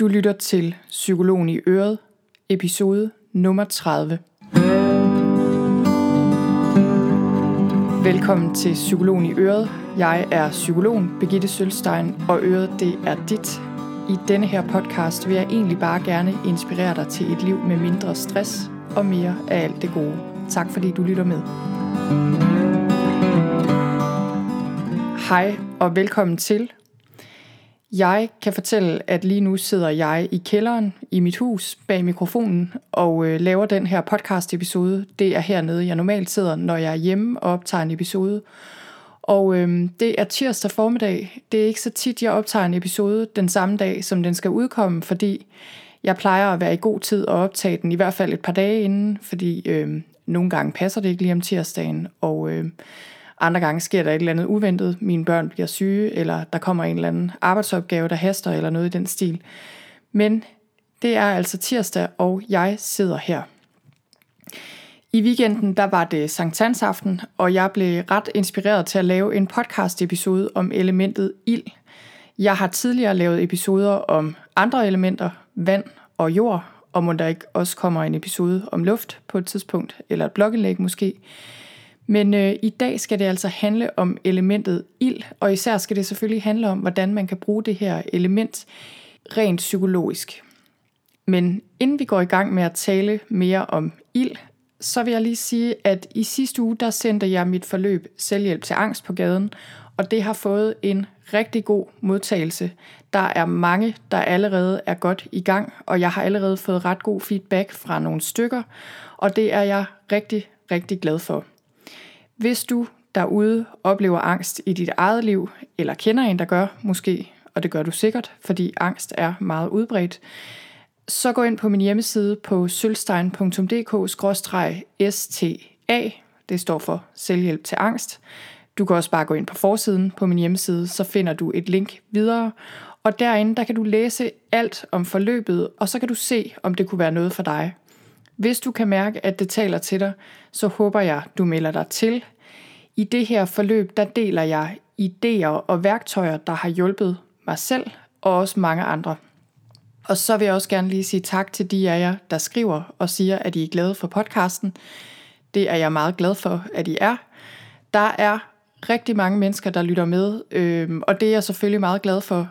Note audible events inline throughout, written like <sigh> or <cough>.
Du lytter til Psykologen i Øret, episode nummer 30. Velkommen til Psykologen i Øret. Jeg er psykologen Birgitte Sølstein, og Øret det er dit. I denne her podcast vil jeg egentlig bare gerne inspirere dig til et liv med mindre stress og mere af alt det gode. Tak fordi du lytter med. Hej og velkommen til jeg kan fortælle, at lige nu sidder jeg i kælderen i mit hus bag mikrofonen og øh, laver den her podcast episode. Det er hernede, jeg normalt sidder, når jeg er hjemme og optager en episode. Og øh, det er tirsdag formiddag. Det er ikke så tit, jeg optager en episode den samme dag, som den skal udkomme, fordi jeg plejer at være i god tid og optage den i hvert fald et par dage inden, fordi øh, nogle gange passer det ikke lige om tirsdagen, og øh, andre gange sker der et eller andet uventet. Mine børn bliver syge, eller der kommer en eller anden arbejdsopgave, der haster, eller noget i den stil. Men det er altså tirsdag, og jeg sidder her. I weekenden der var det Sankt Hans aften, og jeg blev ret inspireret til at lave en podcast episode om elementet ild. Jeg har tidligere lavet episoder om andre elementer, vand og jord, og må der ikke også kommer en episode om luft på et tidspunkt, eller et blogindlæg måske. Men øh, i dag skal det altså handle om elementet ild, og især skal det selvfølgelig handle om, hvordan man kan bruge det her element rent psykologisk. Men inden vi går i gang med at tale mere om ild, så vil jeg lige sige, at i sidste uge, der sendte jeg mit forløb Selvhjælp til angst på gaden, og det har fået en rigtig god modtagelse. Der er mange, der allerede er godt i gang, og jeg har allerede fået ret god feedback fra nogle stykker, og det er jeg rigtig, rigtig glad for. Hvis du derude oplever angst i dit eget liv, eller kender en, der gør måske, og det gør du sikkert, fordi angst er meget udbredt, så gå ind på min hjemmeside på sølvstein.dk-sta. Det står for selvhjælp til angst. Du kan også bare gå ind på forsiden på min hjemmeside, så finder du et link videre. Og derinde der kan du læse alt om forløbet, og så kan du se, om det kunne være noget for dig. Hvis du kan mærke, at det taler til dig, så håber jeg, du melder dig til. I det her forløb, der deler jeg idéer og værktøjer, der har hjulpet mig selv og også mange andre. Og så vil jeg også gerne lige sige tak til de af jer, der skriver og siger, at I er glade for podcasten. Det er jeg meget glad for, at I er. Der er rigtig mange mennesker, der lytter med, øh, og det er jeg selvfølgelig meget glad for.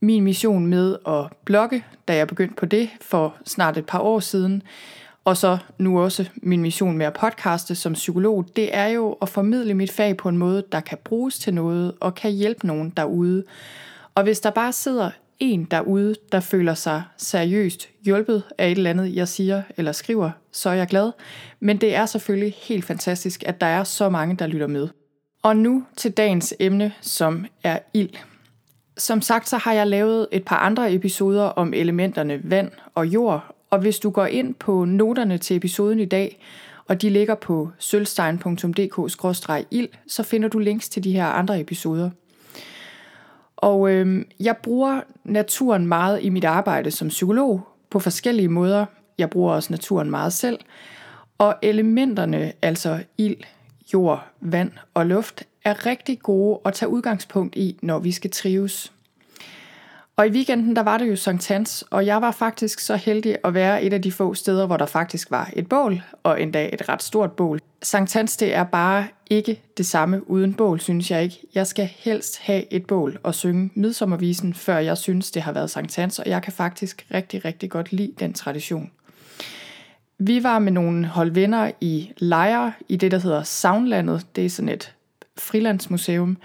Min mission med at blogge, da jeg begyndte på det for snart et par år siden, og så nu også min mission med at podcaste som psykolog, det er jo at formidle mit fag på en måde, der kan bruges til noget og kan hjælpe nogen derude. Og hvis der bare sidder en derude, der føler sig seriøst hjulpet af et eller andet, jeg siger eller skriver, så er jeg glad. Men det er selvfølgelig helt fantastisk, at der er så mange, der lytter med. Og nu til dagens emne, som er ild. Som sagt, så har jeg lavet et par andre episoder om elementerne vand og jord, og hvis du går ind på noterne til episoden i dag, og de ligger på sølvstein.dk-ild, så finder du links til de her andre episoder. Og øh, jeg bruger naturen meget i mit arbejde som psykolog på forskellige måder. Jeg bruger også naturen meget selv. Og elementerne, altså ild, jord, vand og luft, er rigtig gode at tage udgangspunkt i, når vi skal trives. Og i weekenden, der var det jo Sankt Hans, og jeg var faktisk så heldig at være et af de få steder, hvor der faktisk var et bål, og endda et ret stort bål. Sankt Hans, det er bare ikke det samme uden bål, synes jeg ikke. Jeg skal helst have et bål og synge midsommervisen, før jeg synes, det har været Sankt Hans, og jeg kan faktisk rigtig, rigtig godt lide den tradition. Vi var med nogle holdvenner i Lejre, i det, der hedder Soundlandet. Det er sådan et frilandsmuseum.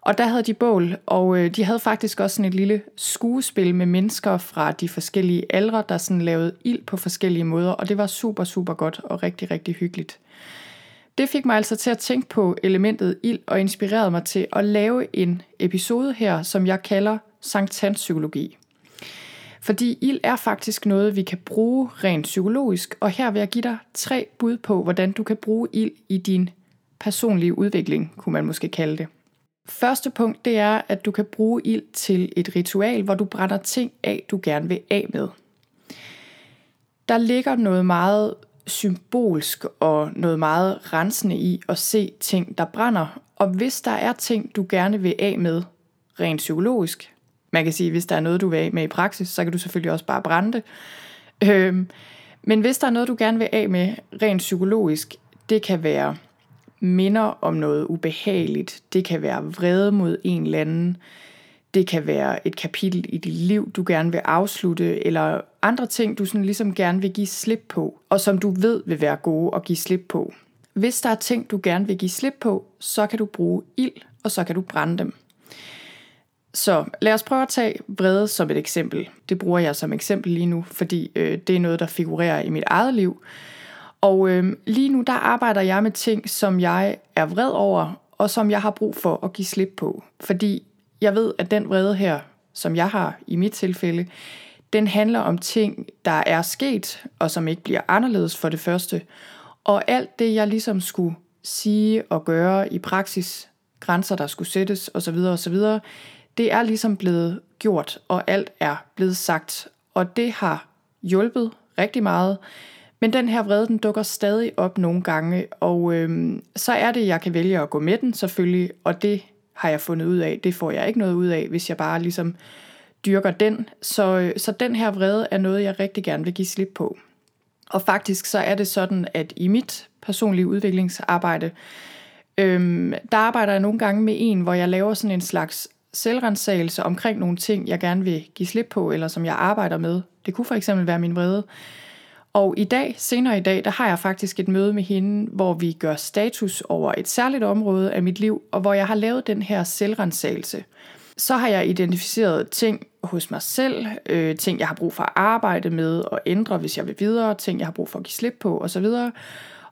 Og der havde de bål, og øh, de havde faktisk også sådan et lille skuespil med mennesker fra de forskellige aldre, der sådan lavede ild på forskellige måder, og det var super, super godt og rigtig, rigtig hyggeligt. Det fik mig altså til at tænke på elementet ild og inspirerede mig til at lave en episode her, som jeg kalder Sankt Hans Psykologi. Fordi ild er faktisk noget, vi kan bruge rent psykologisk, og her vil jeg give dig tre bud på, hvordan du kan bruge ild i din personlige udvikling, kunne man måske kalde det. Første punkt, det er, at du kan bruge ild til et ritual, hvor du brænder ting af, du gerne vil af med. Der ligger noget meget symbolsk og noget meget rensende i at se ting, der brænder. Og hvis der er ting, du gerne vil af med rent psykologisk, Man kan sige, hvis der er noget, du vil af med i praksis, så kan du selvfølgelig også bare brænde det. Øhm, men hvis der er noget, du gerne vil af med rent psykologisk, det kan være minder om noget ubehageligt, det kan være vrede mod en eller anden, det kan være et kapitel i dit liv, du gerne vil afslutte, eller andre ting, du sådan ligesom gerne vil give slip på, og som du ved vil være gode at give slip på. Hvis der er ting, du gerne vil give slip på, så kan du bruge ild, og så kan du brænde dem. Så lad os prøve at tage vrede som et eksempel. Det bruger jeg som eksempel lige nu, fordi øh, det er noget, der figurerer i mit eget liv. Og øh, lige nu der arbejder jeg med ting, som jeg er vred over, og som jeg har brug for at give slip på. Fordi jeg ved, at den vrede her, som jeg har i mit tilfælde, den handler om ting, der er sket, og som ikke bliver anderledes for det første. Og alt det, jeg ligesom skulle sige og gøre i praksis, grænser, der skulle sættes osv. osv., det er ligesom blevet gjort, og alt er blevet sagt. Og det har hjulpet rigtig meget. Men den her vrede, den dukker stadig op nogle gange, og øhm, så er det, jeg kan vælge at gå med den selvfølgelig, og det har jeg fundet ud af. Det får jeg ikke noget ud af, hvis jeg bare ligesom dyrker den. Så, øh, så den her vrede er noget, jeg rigtig gerne vil give slip på. Og faktisk så er det sådan, at i mit personlige udviklingsarbejde, øhm, der arbejder jeg nogle gange med en, hvor jeg laver sådan en slags selvrensagelse omkring nogle ting, jeg gerne vil give slip på, eller som jeg arbejder med. Det kunne for eksempel være min vrede. Og i dag, senere i dag, der har jeg faktisk et møde med hende, hvor vi gør status over et særligt område af mit liv, og hvor jeg har lavet den her selvrensagelse. Så har jeg identificeret ting hos mig selv, øh, ting jeg har brug for at arbejde med og ændre, hvis jeg vil videre, ting jeg har brug for at give slip på osv.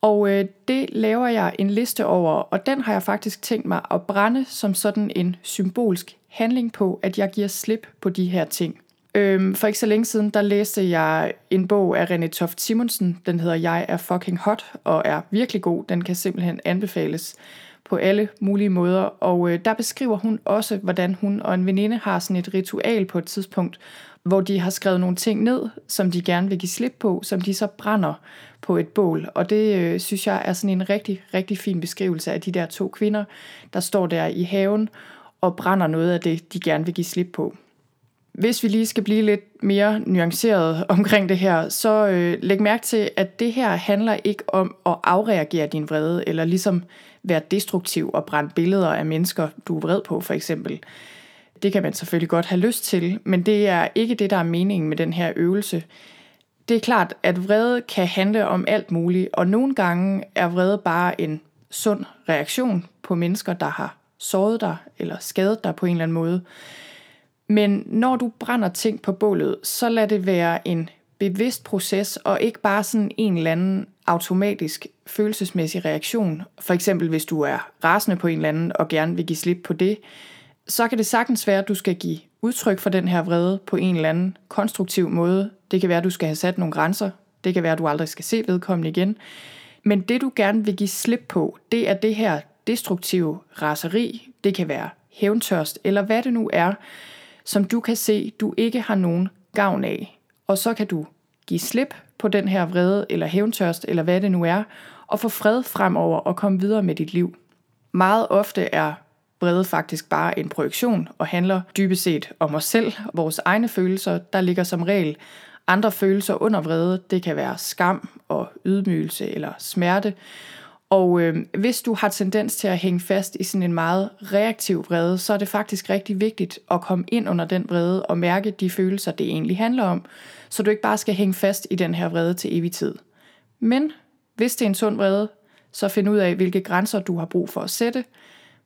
Og øh, det laver jeg en liste over, og den har jeg faktisk tænkt mig at brænde som sådan en symbolsk handling på, at jeg giver slip på de her ting. Øhm, for ikke så længe siden, der læste jeg en bog af René Toft Simonsen. Den hedder Jeg er fucking hot og er virkelig god. Den kan simpelthen anbefales på alle mulige måder. Og øh, der beskriver hun også, hvordan hun og en veninde har sådan et ritual på et tidspunkt, hvor de har skrevet nogle ting ned, som de gerne vil give slip på, som de så brænder på et bål. Og det øh, synes jeg er sådan en rigtig, rigtig fin beskrivelse af de der to kvinder, der står der i haven og brænder noget af det, de gerne vil give slip på. Hvis vi lige skal blive lidt mere nuanceret <laughs> omkring det her, så øh, læg mærke til, at det her handler ikke om at afreagere din vrede, eller ligesom være destruktiv og brænde billeder af mennesker, du er vred på for eksempel. Det kan man selvfølgelig godt have lyst til, men det er ikke det, der er meningen med den her øvelse. Det er klart, at vrede kan handle om alt muligt, og nogle gange er vrede bare en sund reaktion på mennesker, der har såret dig eller skadet dig på en eller anden måde. Men når du brænder ting på bålet, så lad det være en bevidst proces, og ikke bare sådan en eller anden automatisk følelsesmæssig reaktion. For eksempel hvis du er rasende på en eller anden og gerne vil give slip på det, så kan det sagtens være, at du skal give udtryk for den her vrede på en eller anden konstruktiv måde. Det kan være, at du skal have sat nogle grænser. Det kan være, at du aldrig skal se vedkommende igen. Men det du gerne vil give slip på, det er det her destruktive raseri. Det kan være hævntørst, eller hvad det nu er, som du kan se, du ikke har nogen gavn af. Og så kan du give slip på den her vrede eller hævntørst, eller hvad det nu er, og få fred fremover og komme videre med dit liv. Meget ofte er vrede faktisk bare en projektion og handler dybest set om os selv og vores egne følelser. Der ligger som regel andre følelser under vrede. Det kan være skam og ydmygelse eller smerte. Og øh, hvis du har tendens til at hænge fast i sådan en meget reaktiv vrede, så er det faktisk rigtig vigtigt at komme ind under den vrede og mærke de følelser, det egentlig handler om, så du ikke bare skal hænge fast i den her vrede til evig tid. Men hvis det er en sund vrede, så find ud af, hvilke grænser du har brug for at sætte.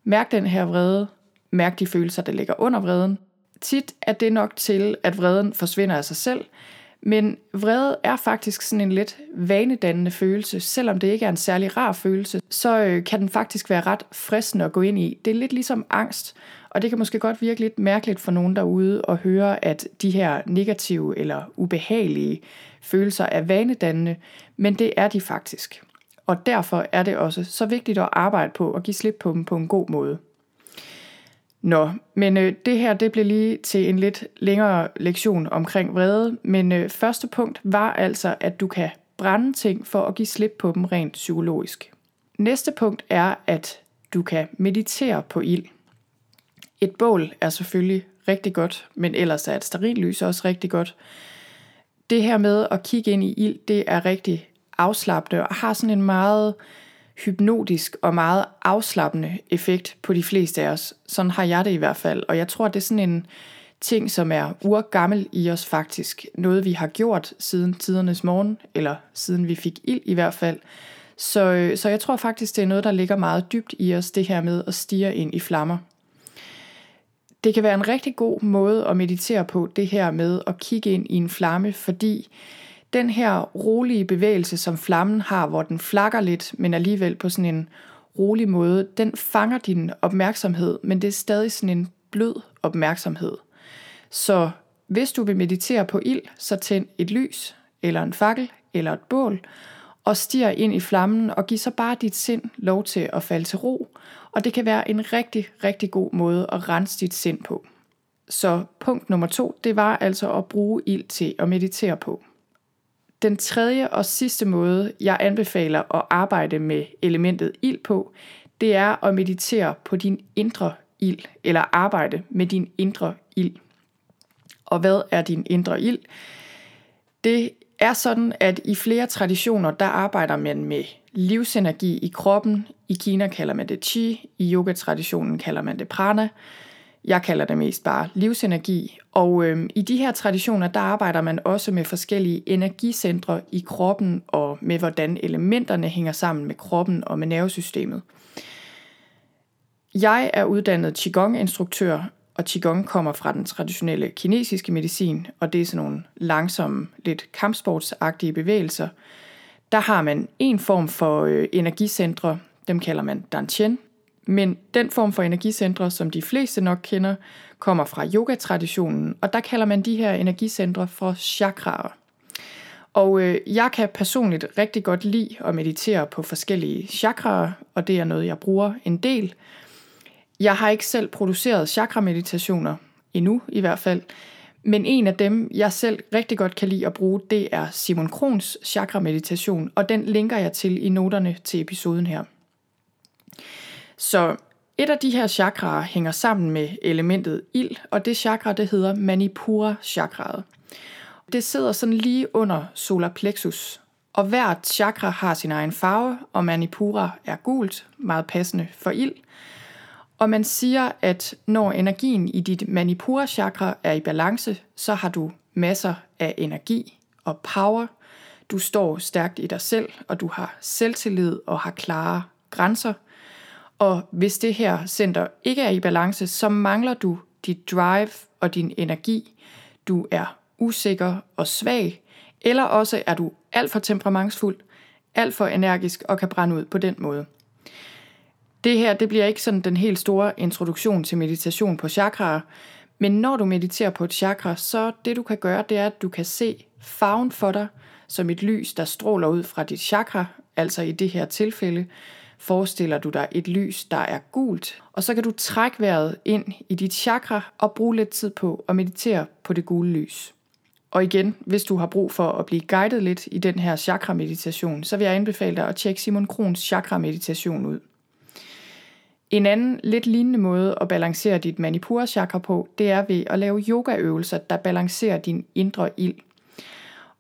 Mærk den her vrede. Mærk de følelser, der ligger under vreden. Tit er det nok til, at vreden forsvinder af sig selv, men vrede er faktisk sådan en lidt vanedannende følelse. Selvom det ikke er en særlig rar følelse, så øh, kan den faktisk være ret fristende at gå ind i. Det er lidt ligesom angst, og det kan måske godt virke lidt mærkeligt for nogen derude at høre, at de her negative eller ubehagelige følelser er vanedannende, men det er de faktisk. Og derfor er det også så vigtigt at arbejde på at give slip på dem på en god måde. Nå, men øh, det her det blev lige til en lidt længere lektion omkring vrede, men øh, første punkt var altså, at du kan brænde ting for at give slip på dem rent psykologisk. Næste punkt er, at du kan meditere på ild. Et bål er selvfølgelig rigtig godt, men ellers er et sterillys også rigtig godt. Det her med at kigge ind i ild, det er rigtig afslappende og har sådan en meget hypnotisk og meget afslappende effekt på de fleste af os. Sådan har jeg det i hvert fald, og jeg tror, det er sådan en ting, som er urgammel i os faktisk. Noget, vi har gjort siden tidernes morgen, eller siden vi fik ild i hvert fald. Så, så jeg tror faktisk, det er noget, der ligger meget dybt i os, det her med at stige ind i flammer. Det kan være en rigtig god måde at meditere på, det her med at kigge ind i en flamme, fordi den her rolige bevægelse, som flammen har, hvor den flakker lidt, men alligevel på sådan en rolig måde, den fanger din opmærksomhed, men det er stadig sådan en blød opmærksomhed. Så hvis du vil meditere på ild, så tænd et lys, eller en fakkel, eller et bål, og stiger ind i flammen, og giv så bare dit sind lov til at falde til ro. Og det kan være en rigtig, rigtig god måde at rense dit sind på. Så punkt nummer to, det var altså at bruge ild til at meditere på. Den tredje og sidste måde, jeg anbefaler at arbejde med elementet ild på, det er at meditere på din indre ild, eller arbejde med din indre ild. Og hvad er din indre ild? Det er sådan, at i flere traditioner, der arbejder man med livsenergi i kroppen. I Kina kalder man det chi, i yoga-traditionen kalder man det prana. Jeg kalder det mest bare livsenergi. Og øhm, i de her traditioner, der arbejder man også med forskellige energicentre i kroppen og med hvordan elementerne hænger sammen med kroppen og med nervesystemet. Jeg er uddannet Qigong-instruktør, og Qigong kommer fra den traditionelle kinesiske medicin, og det er sådan nogle langsomme, lidt kampsportsagtige bevægelser. Der har man en form for øh, energicentre, dem kalder man Dantian, men den form for energicentre, som de fleste nok kender, kommer fra yogatraditionen, og der kalder man de her energicentre for chakraer. Og øh, jeg kan personligt rigtig godt lide at meditere på forskellige chakraer, og det er noget, jeg bruger en del. Jeg har ikke selv produceret chakra-meditationer, endnu i hvert fald, men en af dem, jeg selv rigtig godt kan lide at bruge, det er Simon Krons chakra-meditation, og den linker jeg til i noterne til episoden her. Så et af de her chakraer hænger sammen med elementet ild, og det chakra, det hedder Manipura chakraet. Det sidder sådan lige under solar plexus, og hvert chakra har sin egen farve, og Manipura er gult, meget passende for ild. Og man siger, at når energien i dit Manipura chakra er i balance, så har du masser af energi og power. Du står stærkt i dig selv, og du har selvtillid og har klare grænser – og hvis det her center ikke er i balance, så mangler du dit drive og din energi. Du er usikker og svag, eller også er du alt for temperamentsfuld, alt for energisk og kan brænde ud på den måde. Det her det bliver ikke sådan den helt store introduktion til meditation på chakraer, men når du mediterer på et chakra, så det du kan gøre, det er, at du kan se farven for dig som et lys, der stråler ud fra dit chakra, altså i det her tilfælde, forestiller du dig et lys, der er gult, og så kan du trække vejret ind i dit chakra og bruge lidt tid på at meditere på det gule lys. Og igen, hvis du har brug for at blive guidet lidt i den her chakra-meditation, så vil jeg anbefale dig at tjekke Simon Krons chakra-meditation ud. En anden lidt lignende måde at balancere dit manipura chakra på, det er ved at lave yogaøvelser, der balancerer din indre ild.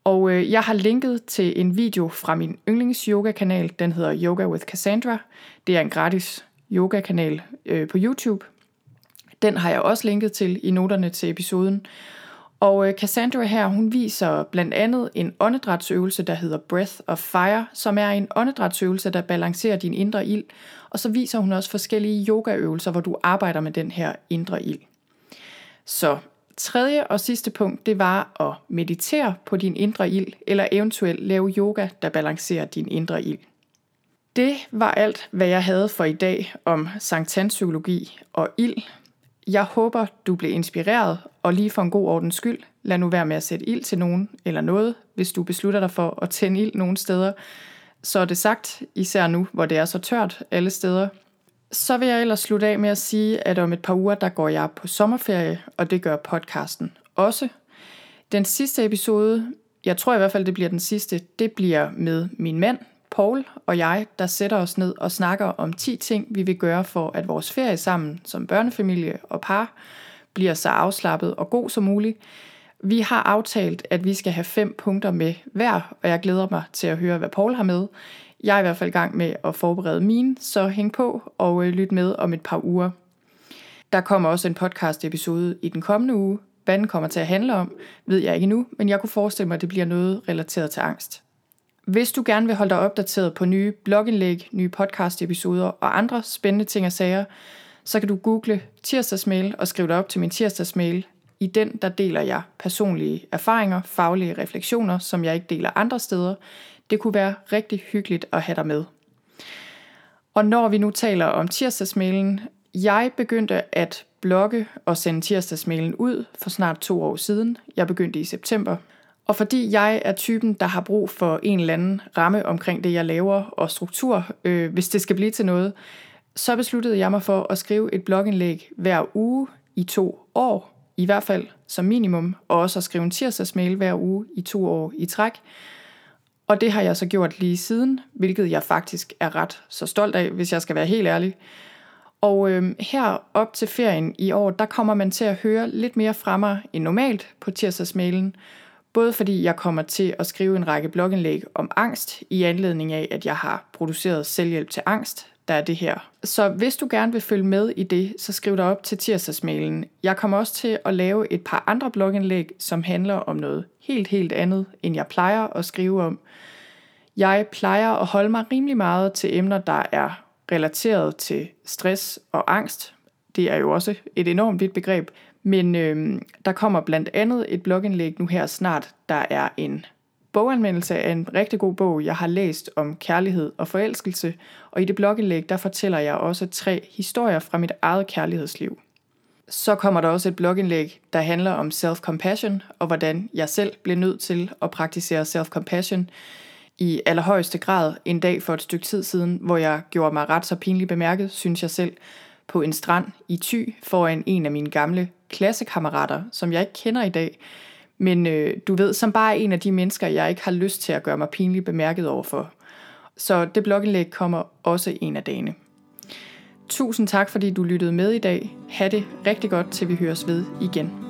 Og øh, jeg har linket til en video fra min yndlings yoga-kanal, den hedder Yoga with Cassandra. Det er en gratis yoga-kanal øh, på YouTube. Den har jeg også linket til i noterne til episoden. Og øh, Cassandra her, hun viser blandt andet en åndedrætsøvelse, der hedder Breath of Fire, som er en åndedrætsøvelse, der balancerer din indre ild. Og så viser hun også forskellige yogaøvelser, hvor du arbejder med den her indre ild. Så Tredje og sidste punkt, det var at meditere på din indre ild, eller eventuelt lave yoga, der balancerer din indre ild. Det var alt, hvad jeg havde for i dag om psykologi og ild. Jeg håber, du blev inspireret, og lige for en god ordens skyld, lad nu være med at sætte ild til nogen eller noget, hvis du beslutter dig for at tænde ild nogen steder. Så er det sagt, især nu, hvor det er så tørt alle steder, så vil jeg ellers slutte af med at sige, at om et par uger, der går jeg på sommerferie, og det gør podcasten også. Den sidste episode, jeg tror i hvert fald, det bliver den sidste, det bliver med min mand, Paul og jeg, der sætter os ned og snakker om 10 ting, vi vil gøre for, at vores ferie sammen som børnefamilie og par bliver så afslappet og god som muligt. Vi har aftalt, at vi skal have fem punkter med hver, og jeg glæder mig til at høre, hvad Paul har med. Jeg er i hvert fald i gang med at forberede mine, så hæng på og øh, lyt med om et par uger. Der kommer også en podcast episode i den kommende uge. Hvad den kommer til at handle om, ved jeg ikke nu, men jeg kunne forestille mig, at det bliver noget relateret til angst. Hvis du gerne vil holde dig opdateret på nye blogindlæg, nye podcast-episoder og andre spændende ting og sager, så kan du google tirsdagsmail og skrive dig op til min tirsdagsmail. I den der deler jeg personlige erfaringer, faglige refleksioner, som jeg ikke deler andre steder. Det kunne være rigtig hyggeligt at have dig med. Og når vi nu taler om tirsdagsmailen, jeg begyndte at blogge og sende tirsdagsmailen ud for snart to år siden. Jeg begyndte i september. Og fordi jeg er typen, der har brug for en eller anden ramme omkring det, jeg laver, og struktur, øh, hvis det skal blive til noget, så besluttede jeg mig for at skrive et blogindlæg hver uge i to år, i hvert fald som minimum, og også at skrive en tirsdagsmail hver uge i to år i træk. Og det har jeg så gjort lige siden, hvilket jeg faktisk er ret så stolt af, hvis jeg skal være helt ærlig. Og øh, her op til ferien i år, der kommer man til at høre lidt mere fra mig end normalt på tirsdagsmailen, Både fordi jeg kommer til at skrive en række blogindlæg om angst, i anledning af, at jeg har produceret selvhjælp til angst, der er det her. Så hvis du gerne vil følge med i det, så skriv dig op til tirsdagsmailen. Jeg kommer også til at lave et par andre blogindlæg, som handler om noget helt, helt andet, end jeg plejer at skrive om. Jeg plejer at holde mig rimelig meget til emner, der er relateret til stress og angst. Det er jo også et enormt vidt begreb, men øh, der kommer blandt andet et blogindlæg nu her snart, der er en boganmeldelse af en rigtig god bog, jeg har læst om kærlighed og forelskelse, og i det blogindlæg, der fortæller jeg også tre historier fra mit eget kærlighedsliv. Så kommer der også et blogindlæg, der handler om self-compassion, og hvordan jeg selv blev nødt til at praktisere self-compassion i allerhøjeste grad en dag for et stykke tid siden, hvor jeg gjorde mig ret så pinligt bemærket, synes jeg selv, på en strand i Thy foran en af mine gamle klassekammerater, som jeg ikke kender i dag, men øh, du ved, som bare en af de mennesker, jeg ikke har lyst til at gøre mig pinligt bemærket overfor. Så det blogindlæg kommer også en af dagene. Tusind tak, fordi du lyttede med i dag. Ha' det rigtig godt, til vi høres ved igen.